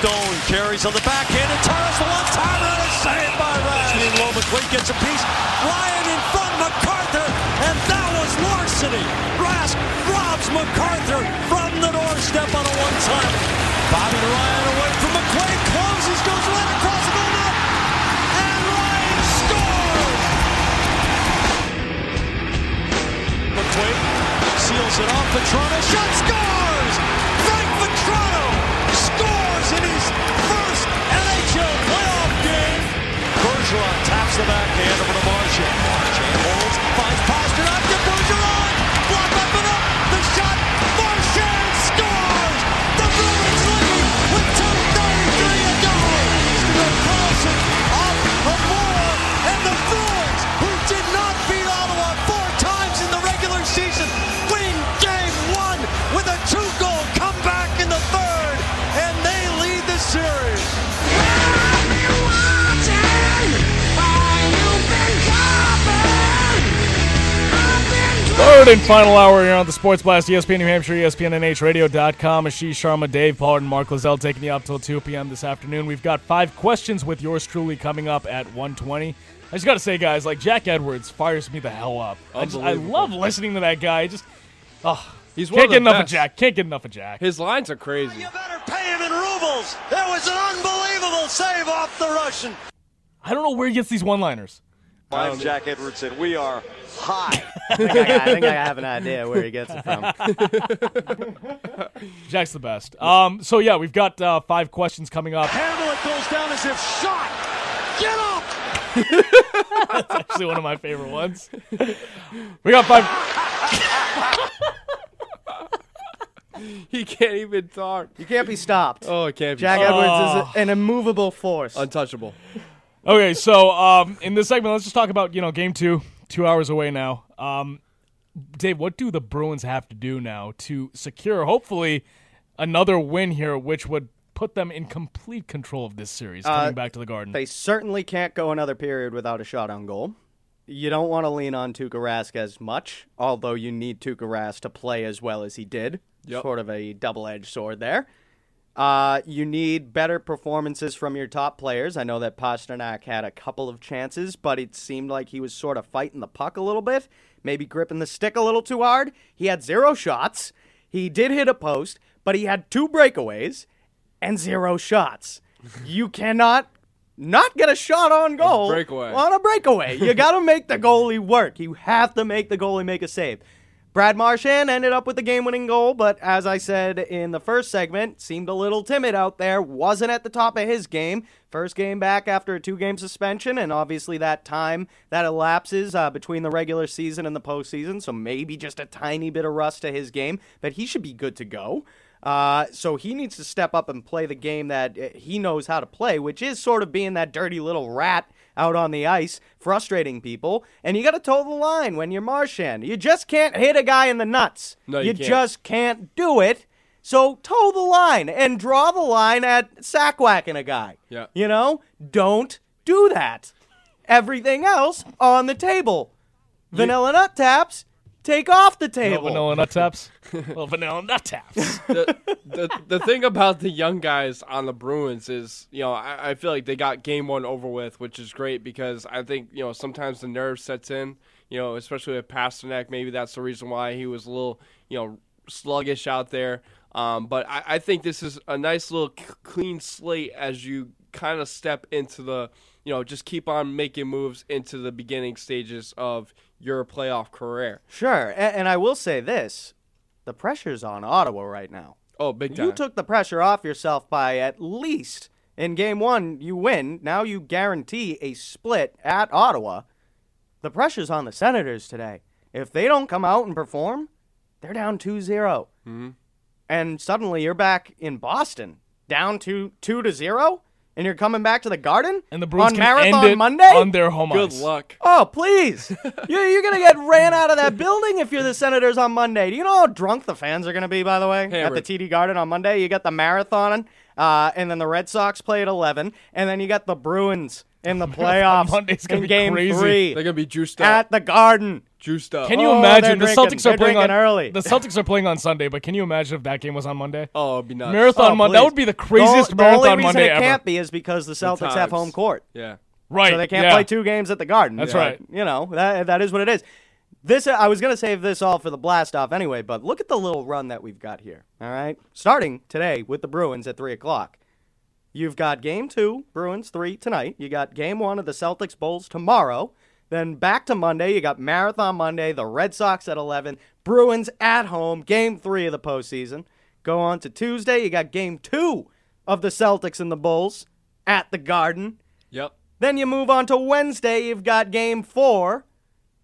Stone carries on the backhand and Torres the one timer and a save by Rask. Low McQuaid gets a piece. Ryan in front, MacArthur, and that was larceny. Rask robs MacArthur from the doorstep on a one-time. Bobby Ryan away from McQuaid, closes, goes right across the goal net, and Ryan scores. McQuaid seals it off. Petrano shot scores. Third and final hour here on the Sports Blast, ESPN New Hampshire, ESPNNHradio.com. Ashish Sharma, Dave Pollard, and Mark Lozelle taking you up till 2 p.m. this afternoon. We've got five questions with yours truly coming up at 120. I just got to say, guys, like Jack Edwards fires me the hell up. I, just, I love listening to that guy. Just, oh, He's one can't of get the enough of. Jack. Can't get enough of Jack. His lines are crazy. You better pay him in rubles. There was an unbelievable save off the Russian. I don't know where he gets these one-liners. I'm Jack Edwardson. We are high. I think I, I think I have an idea where he gets it from. Jack's the best. Um, so yeah, we've got uh, five questions coming up. Handle it goes down as if shot. Get up. That's Actually, one of my favorite ones. we got five. He can't even talk. You can't be stopped. Oh, it can't be. Jack Oh. Edwards is an immovable force. Untouchable. Okay, so um, in this segment, let's just talk about you know game two, two hours away now. Um, Dave, what do the Bruins have to do now to secure, hopefully, another win here, which would put them in complete control of this series coming back to the Garden? They certainly can't go another period without a shot on goal. You don't want to lean on Tuukka Rask as much, although you need Tuukka Rask to play as well as he did. Yep. Sort of a double-edged sword there. Uh, you need better performances from your top players. I know that Pastrnak had a couple of chances, but it seemed like he was sort of fighting the puck a little bit, maybe gripping the stick a little too hard. He had zero shots. He did hit a post, but he had two breakaways and zero shots. You cannot not get a shot on goal breakaway. on a breakaway. You got to make the goalie work. You have to make the goalie make a save. Brad Marchand ended up with the game-winning goal, but as I said in the first segment, seemed a little timid out there. Wasn't at the top of his game. First game back after a two-game suspension, and obviously that time that elapses uh, between the regular season and the postseason. So maybe just a tiny bit of rust to his game, but he should be good to go. Uh, so he needs to step up and play the game that uh, he knows how to play, which is sort of being that dirty little rat out on the ice, frustrating people. And you got to toe the line when you're Marchand. You just can't hit a guy in the nuts. No, you can't. just can't do it. So toe the line and draw the line at sack whacking a guy. Yeah. You know, don't do that. Everything else on the table. Vanilla nut taps, take off the Little table. vanilla nut taps. Little vanilla nut taps. the, the the thing about the young guys on the Bruins is, you know, I, I feel like they got game one over with, which is great because I think you know sometimes the nerve sets in, you know, especially with Pastrnak. Maybe that's the reason why he was a little, you know, sluggish out there. Um, but I, I think this is a nice little c- clean slate as you kind of step into the, you know, just keep on making moves into the beginning stages of your playoff career. Sure, and, and I will say this: the pressure's on Ottawa right now. Oh, big time. You took the pressure off yourself by at least in game one you win. Now you guarantee a split at Ottawa. The pressure's on the Senators today. If they don't come out and perform, they're down 2-0. Mm-hmm. And suddenly you're back in Boston, down to two to zero, and you're coming back to the Garden And the Bruins on can Marathon end it Monday on their home Good ice. luck. Oh, please. you're, you're going to get ran out of that building if you're the Senators on Monday. Do you know how drunk the fans are going to be, by the way, at the TD Garden on Monday? You got the marathon Uh, and then the Red Sox play at 11. And then you got the Bruins in the playoffs Monday's gonna in be game crazy. three They're gonna be juiced up. at the Garden. juiced up. Can you Oh, imagine the they're Celtics are playing They're on drinking early. The Celtics are playing on Sunday, but can you imagine if that game was on Monday? oh, it'd be nuts. Marathon Oh, Monday. That please. would be the craziest the, marathon the only reason Monday it ever. can't be is because the Celtics have times. home court. Yeah. right. So they can't yeah. play two games at the Garden. That's But, right. You know, that that is what it is. This I was gonna save this all for the blast off anyway, but look at the little run that we've got here. All right, starting today with the Bruins at three o'clock. You've got game two, Bruins three tonight. You got game one of the Celtics Bulls tomorrow. Then back to Monday, you got Marathon Monday, the Red Sox at 11, Bruins at home, game three of the postseason. Go on to Tuesday, you got game two of the Celtics and the Bulls at the Garden. Yep. Then you move on to Wednesday, you've got game four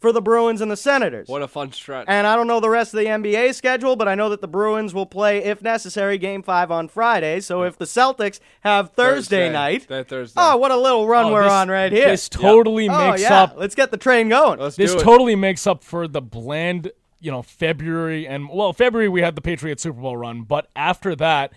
for the Bruins and the Senators. What a fun stretch. And I don't know the rest of the NBA schedule, but I know that the Bruins will play, if necessary, game five on Friday. So if the Celtics have Thursday, night. That Thursday. Oh, what a little run Oh, we're this- on right here. This totally oh, makes yeah. up. Let's get the train going. Let's This do it. totally makes up for the bland, you know, February and well, February we had the Patriots Super Bowl run, but after that,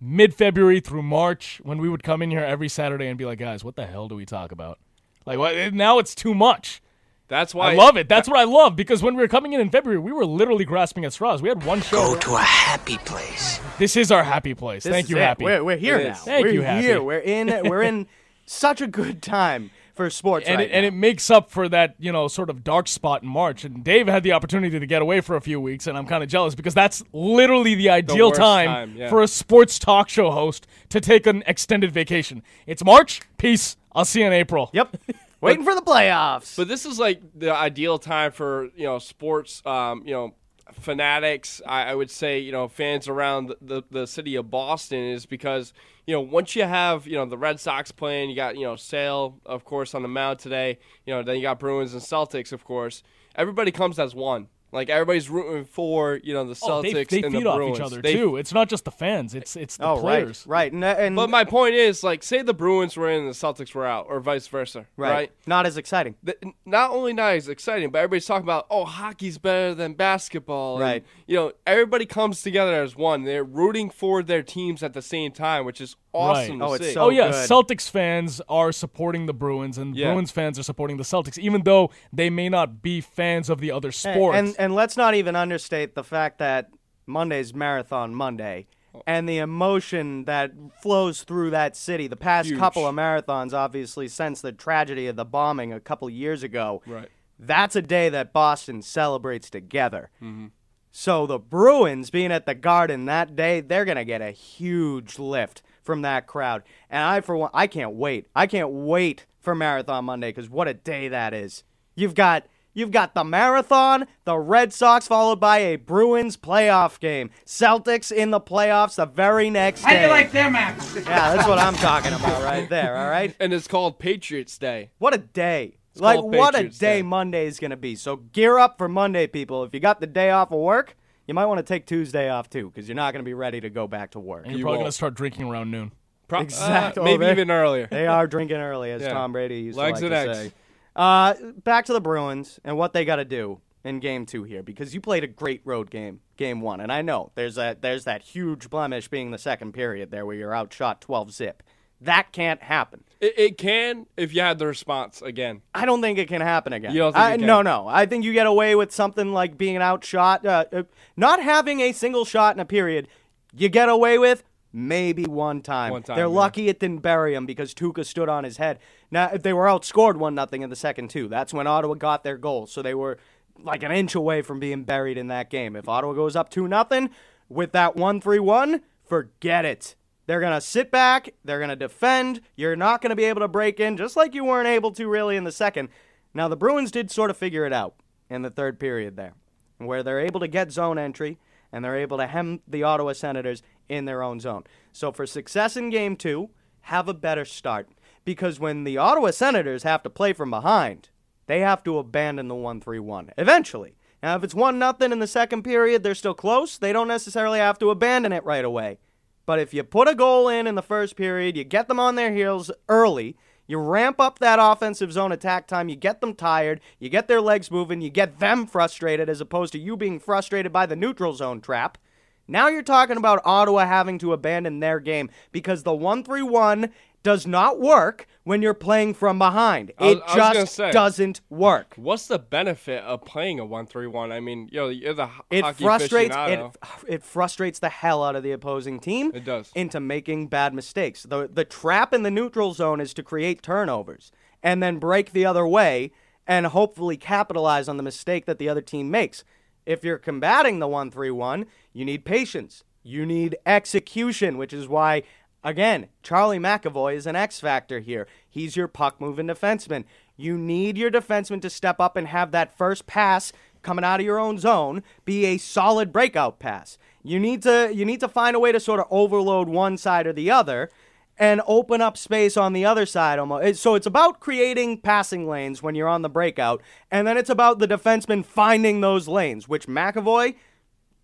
mid February through March, when we would come in here every Saturday and be like, guys, what the hell do we talk about? Like, what? Now it's too much. That's why I love it. That's what I love because when we were coming in in February, we were literally grasping at straws. We had one show. Go to a happy place. This is our happy place. This Thank you, it. Happy. We're, we're here It now. is. Thank we're you, Happy. here. We're in. We're in such a good time for sports and right it, and it makes up for that you know sort of dark spot in March. And Dave had the opportunity to get away for a few weeks, and I'm kind of jealous because that's literally the ideal worst time, time, yeah. for a sports talk show host to take an extended vacation. It's March. Peace. I'll see you in April. Yep. Waiting for the playoffs. But this is like the ideal time for you know sports. Um, you know, fanatics. I, I would say you know fans around the, the the city of Boston is because you know once you have you know the Red Sox playing, you got you know Sale of course on the mound today. You know then you got Bruins and Celtics of course. Everybody comes as one. Like everybody's rooting for you know the Oh, Celtics they, they and feed the off Bruins. each other They too. It's not just the fans. It's it's the oh, players. right. Right. And, and But my point is, like, say the Bruins were in and the Celtics were out, or vice versa, right. right? Not as exciting. th- not only not as exciting, but everybody's talking about oh hockey's better than basketball. and, Right. you know, everybody comes together as one. They're rooting for their teams at the same time, which is awesome Right. to Oh, it's see. so oh yeah, good. Celtics fans are supporting the Bruins, and Yeah. Bruins fans are supporting the Celtics, even though they may not be fans of the other sports. And and let's not even understate the fact that Monday's Marathon Monday and the emotion that flows through that city. The past Huge. couple of marathons, obviously, since the tragedy of the bombing a couple years ago. Right. That's a day that Boston celebrates together. Mm-hmm. So the Bruins being at the Garden that day, they're gonna get a huge lift from that crowd. And I, for one, I can't wait. I can't wait for Marathon Monday because what a day that is. You've got you've got the marathon, the Red Sox, followed by a Bruins playoff game. Celtics in the playoffs the very next day. How do you like them apples? yeah, that's what I'm talking about right there. All right. And it's called Patriots Day. What a day. like called what a day Day. Monday is going to be. So gear up for Monday, people. If you got the day off of work, you might want to take Tuesday off too because you're not going to be ready to go back to work. and you're you probably going to start drinking around noon. Pro- Exact- uh, oh, maybe they- even earlier. They are drinking early, as Yeah. Tom Brady used Legs to like and to eggs. say. Uh, back to the Bruins and what they got to do in Game Two here, because you played a great road game, Game One, and I know there's that there's that huge blemish being the second period there where you're outshot 12 zip. That can't happen. It, it can if you had the response again. I don't think it can happen again. You don't I? No, no. I think you get away with something like being outshot, uh, uh, not having a single shot in a period. You get away with maybe one time. One time, They're yeah. lucky it didn't bury him because Tuukka stood on his head. Now, if they were outscored one nothing in the second two, that's when Ottawa got their goal. So they were like an inch away from being buried in that game. If Ottawa goes up two nothing with that one three one, forget it. They're going to sit back. They're going to defend. You're not going to be able to break in, just like you weren't able to really in the second. Now, the Bruins did sort of figure it out in the third period there, where they're able to get zone entry and they're able to hem the Ottawa Senators in their own zone. So, for success in game two, have a better start. Because when the Ottawa Senators have to play from behind, they have to abandon the 1 3 1 eventually. Now, if it's 1 nothing in the second period, they're still close. They don't necessarily have to abandon it right away. But if you put a goal in in the first period, you get them on their heels early, you ramp up that offensive zone attack time, you get them tired, you get their legs moving, you get them frustrated as opposed to you being frustrated by the neutral zone trap. Now you're talking about Ottawa having to abandon their game because the 1 3 1 does not work when you're playing from behind. It I gonna just say. doesn't work. What's the benefit of playing a one-three-one? I mean, you know, you're the It hockey frustrates it, it frustrates the hell out of the opposing team. It does. into making bad mistakes. The the trap in the neutral zone is to create turnovers and then break the other way and hopefully capitalize on the mistake that the other team makes. If you're combating the 1-3-1, you need patience. You need execution, which is why again, Charlie McAvoy is an X factor here. He's your puck moving defenseman. You need your defenseman to step up and have that first pass coming out of your own zone be a solid breakout pass. You need to you need to find a way to sort of overload one side or the other and open up space on the other side almost. So it's about creating passing lanes when you're on the breakout and then it's about the defenseman finding those lanes, which McAvoy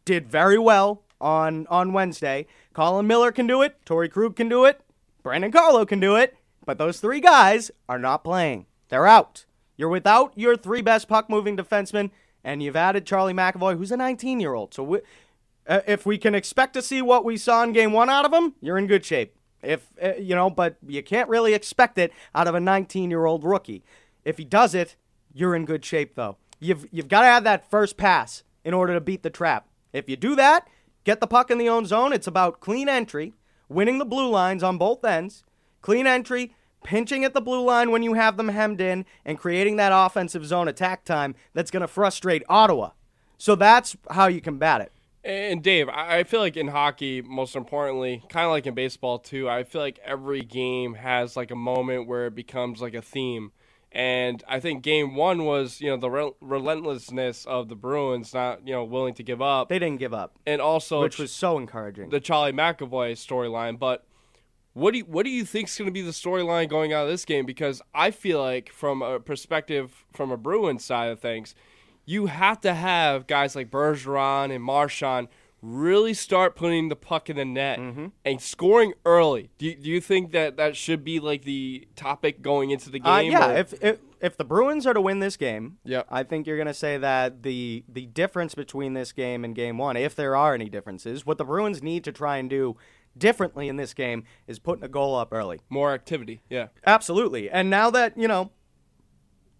did very well on on Wednesday. Colin Miller can do it, Torey Krug can do it, Brandon Carlo can do it, but those three guys are not playing. They're out. You're without your three best puck moving defensemen, and you've added Charlie McAvoy, who's a 19 year old. So we, uh, if we can expect to see what we saw in Game One out of him, you're in good shape. If uh, you know, but you can't really expect it out of a 19 year old rookie. If he does it, you're in good shape though. You've you've got to have that first pass in order to beat the trap. If you do that, get the puck in the own zone. It's about clean entry, winning the blue lines on both ends, clean entry, pinching at the blue line when you have them hemmed in, and creating that offensive zone attack time that's going to frustrate Ottawa. So that's how you combat it. And Dave, I feel like in hockey, most importantly, kind of like in baseball too, I feel like every game has like a moment where it becomes like a theme. And I think game one was, you know, the rel- relentlessness of the Bruins not, you know, willing to give up. They didn't give up, and also which was so encouraging. the Charlie McAvoy storyline. But what do you, what do you think is going to be the storyline going out of this game? Because I feel like from a perspective from a Bruins side of things, you have to have guys like Bergeron and Marchand really start putting the puck in the net Mm-hmm. and scoring early. Do you, do you think that that should be like the topic going into the game? Uh, yeah, or- if, if if the Bruins are to win this game, Yep. I think you're going to say that the the difference between this game and game one, if there are any differences, what the Bruins need to try and do differently in this game is putting a goal up early. more activity. Yeah. Absolutely. And now that, you know,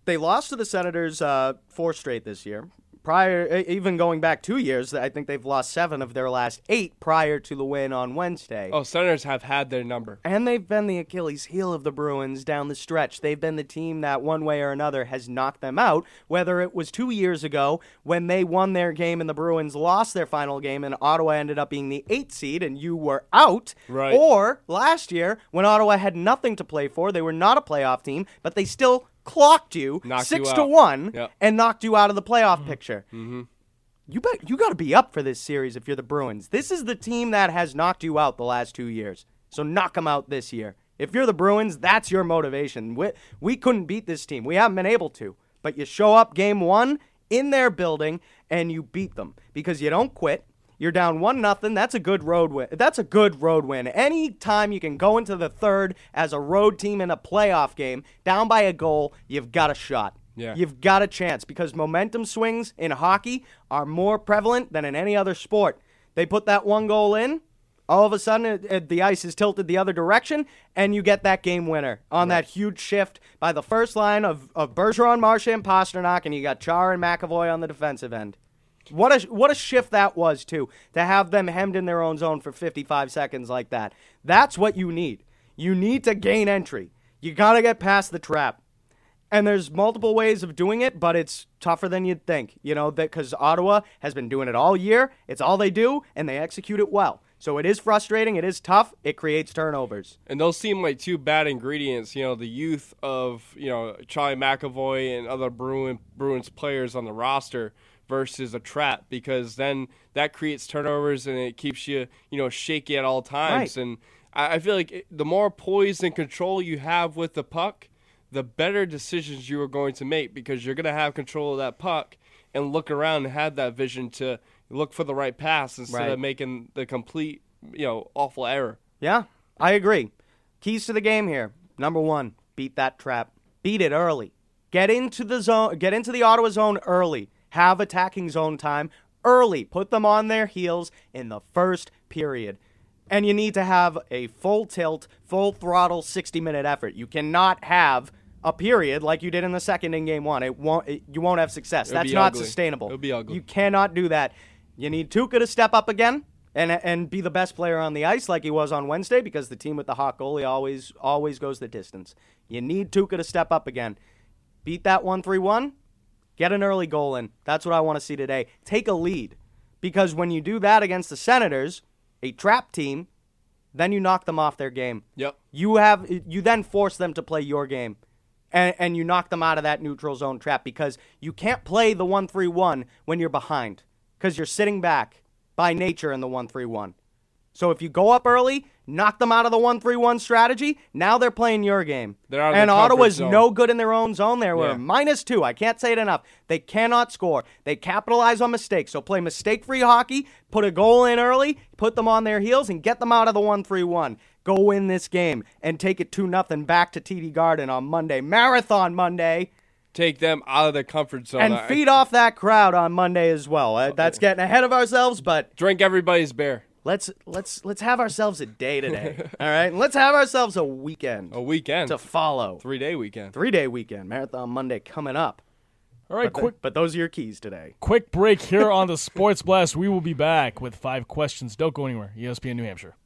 they lost to the Senators uh, four straight this year. Prior, even going back two years, I think they've lost seven of their last eight prior to the win on Wednesday. Oh, Senators have had their number. And they've been the Achilles heel of the Bruins down the stretch. They've been the team that, one way or another, has knocked them out. Whether it was two years ago when they won their game and the Bruins lost their final game and Ottawa ended up being the eighth seed and you were out. Right. Or last year when Ottawa had nothing to play for. They were not a playoff team, but they still clocked you Knocked you six to one Yep. and knocked you out of the playoff mm-hmm. picture. Mm-hmm. You bet you got to be up for this series if you're the Bruins. This is the team that has knocked you out the last two years. So knock them out this year. If you're the Bruins, that's your motivation. We, we couldn't beat this team. We haven't been able to. But you show up game one in their building and you beat them because you don't quit. You're down one nothing. That's a good road win. That's a good road win. Any time you can go into the third as a road team in a playoff game, down by a goal, you've got a shot. Yeah. You've got a chance because momentum swings in hockey are more prevalent than in any other sport. They put that one goal in, all of a sudden it, it- the ice is tilted the other direction, and you get that game winner on that huge shift by the first line of, of Bergeron, Marchand, and Pastrnak, and you got Char and McAvoy on the defensive end. What a what a shift that was too to have them hemmed in their own zone for 55 seconds like that. That's what you need. You need to gain entry. You got to get past the trap. And there's multiple ways of doing it, but it's tougher than you'd think. You know that because Ottawa has been doing it all year. It's all they do, and they execute it well. So it is frustrating. It is tough. It creates turnovers. And those seem like two bad ingredients. You know, the youth of you know Charlie McAvoy and other Bruin Bruins players on the roster versus a trap, because then that creates turnovers and it keeps you you know shaky at all times. Right. And I, I feel like eh, the more poise and control you have with the puck, the better decisions you are going to make because you're going to have control of that puck and look around and have that vision to look for the right pass instead Right. of making the complete you know awful error. Yeah, I agree. Keys to the game here. Number one, beat that trap. Beat it early. Get into the zone. Get into the Ottawa zone early. Have attacking zone time early. Put them on their heels in the first period. And you need to have a full tilt, full throttle 60 minute effort. You cannot have a period like you did in the second in game one. It won't it, you won't have success. It'll That's not ugly. sustainable. It'll be ugly. You cannot do that. You need Tuukka to step up again and and be the best player on the ice like he was on Wednesday because the team with the hot goalie always always goes the distance. You need Tuukka to step up again. Beat that 1-3-1. Get an early goal in. That's what I want to see today. Take a lead. Because when you do that against the Senators, a trap team, then you knock them off their game. Yep. You have you then force them to play your game. And, and you knock them out of that neutral zone trap because you can't play the 1 3 1 when you're behind because you're sitting back by nature in the 1 3 1. So if you go up early, knock them out of the 1 3 1 strategy, now they're playing your game. They're out of and Ottawa's zone. no good in their own zone. They were Yeah. minus two. I can't say it enough. They cannot score. They capitalize on mistakes. So play mistake free hockey, put a goal in early, put them on their heels, and get them out of the 1 3 1. Go win this game and take it 2 nothing back to TD Garden on Monday. Marathon Monday. Take them out of their comfort zone. And feed off that crowd on Monday as well. Uh, that's getting ahead of ourselves, but Drink everybody's beer. Let's let's let's have ourselves a day today. all right? And let's have ourselves a weekend A weekend. to follow. Three day weekend. Three day weekend, Marathon Monday coming up. All right, But, quick but those are your keys today. quick break here on the Sports Blast. We will be back with five questions. Don't go anywhere. ESPN New Hampshire.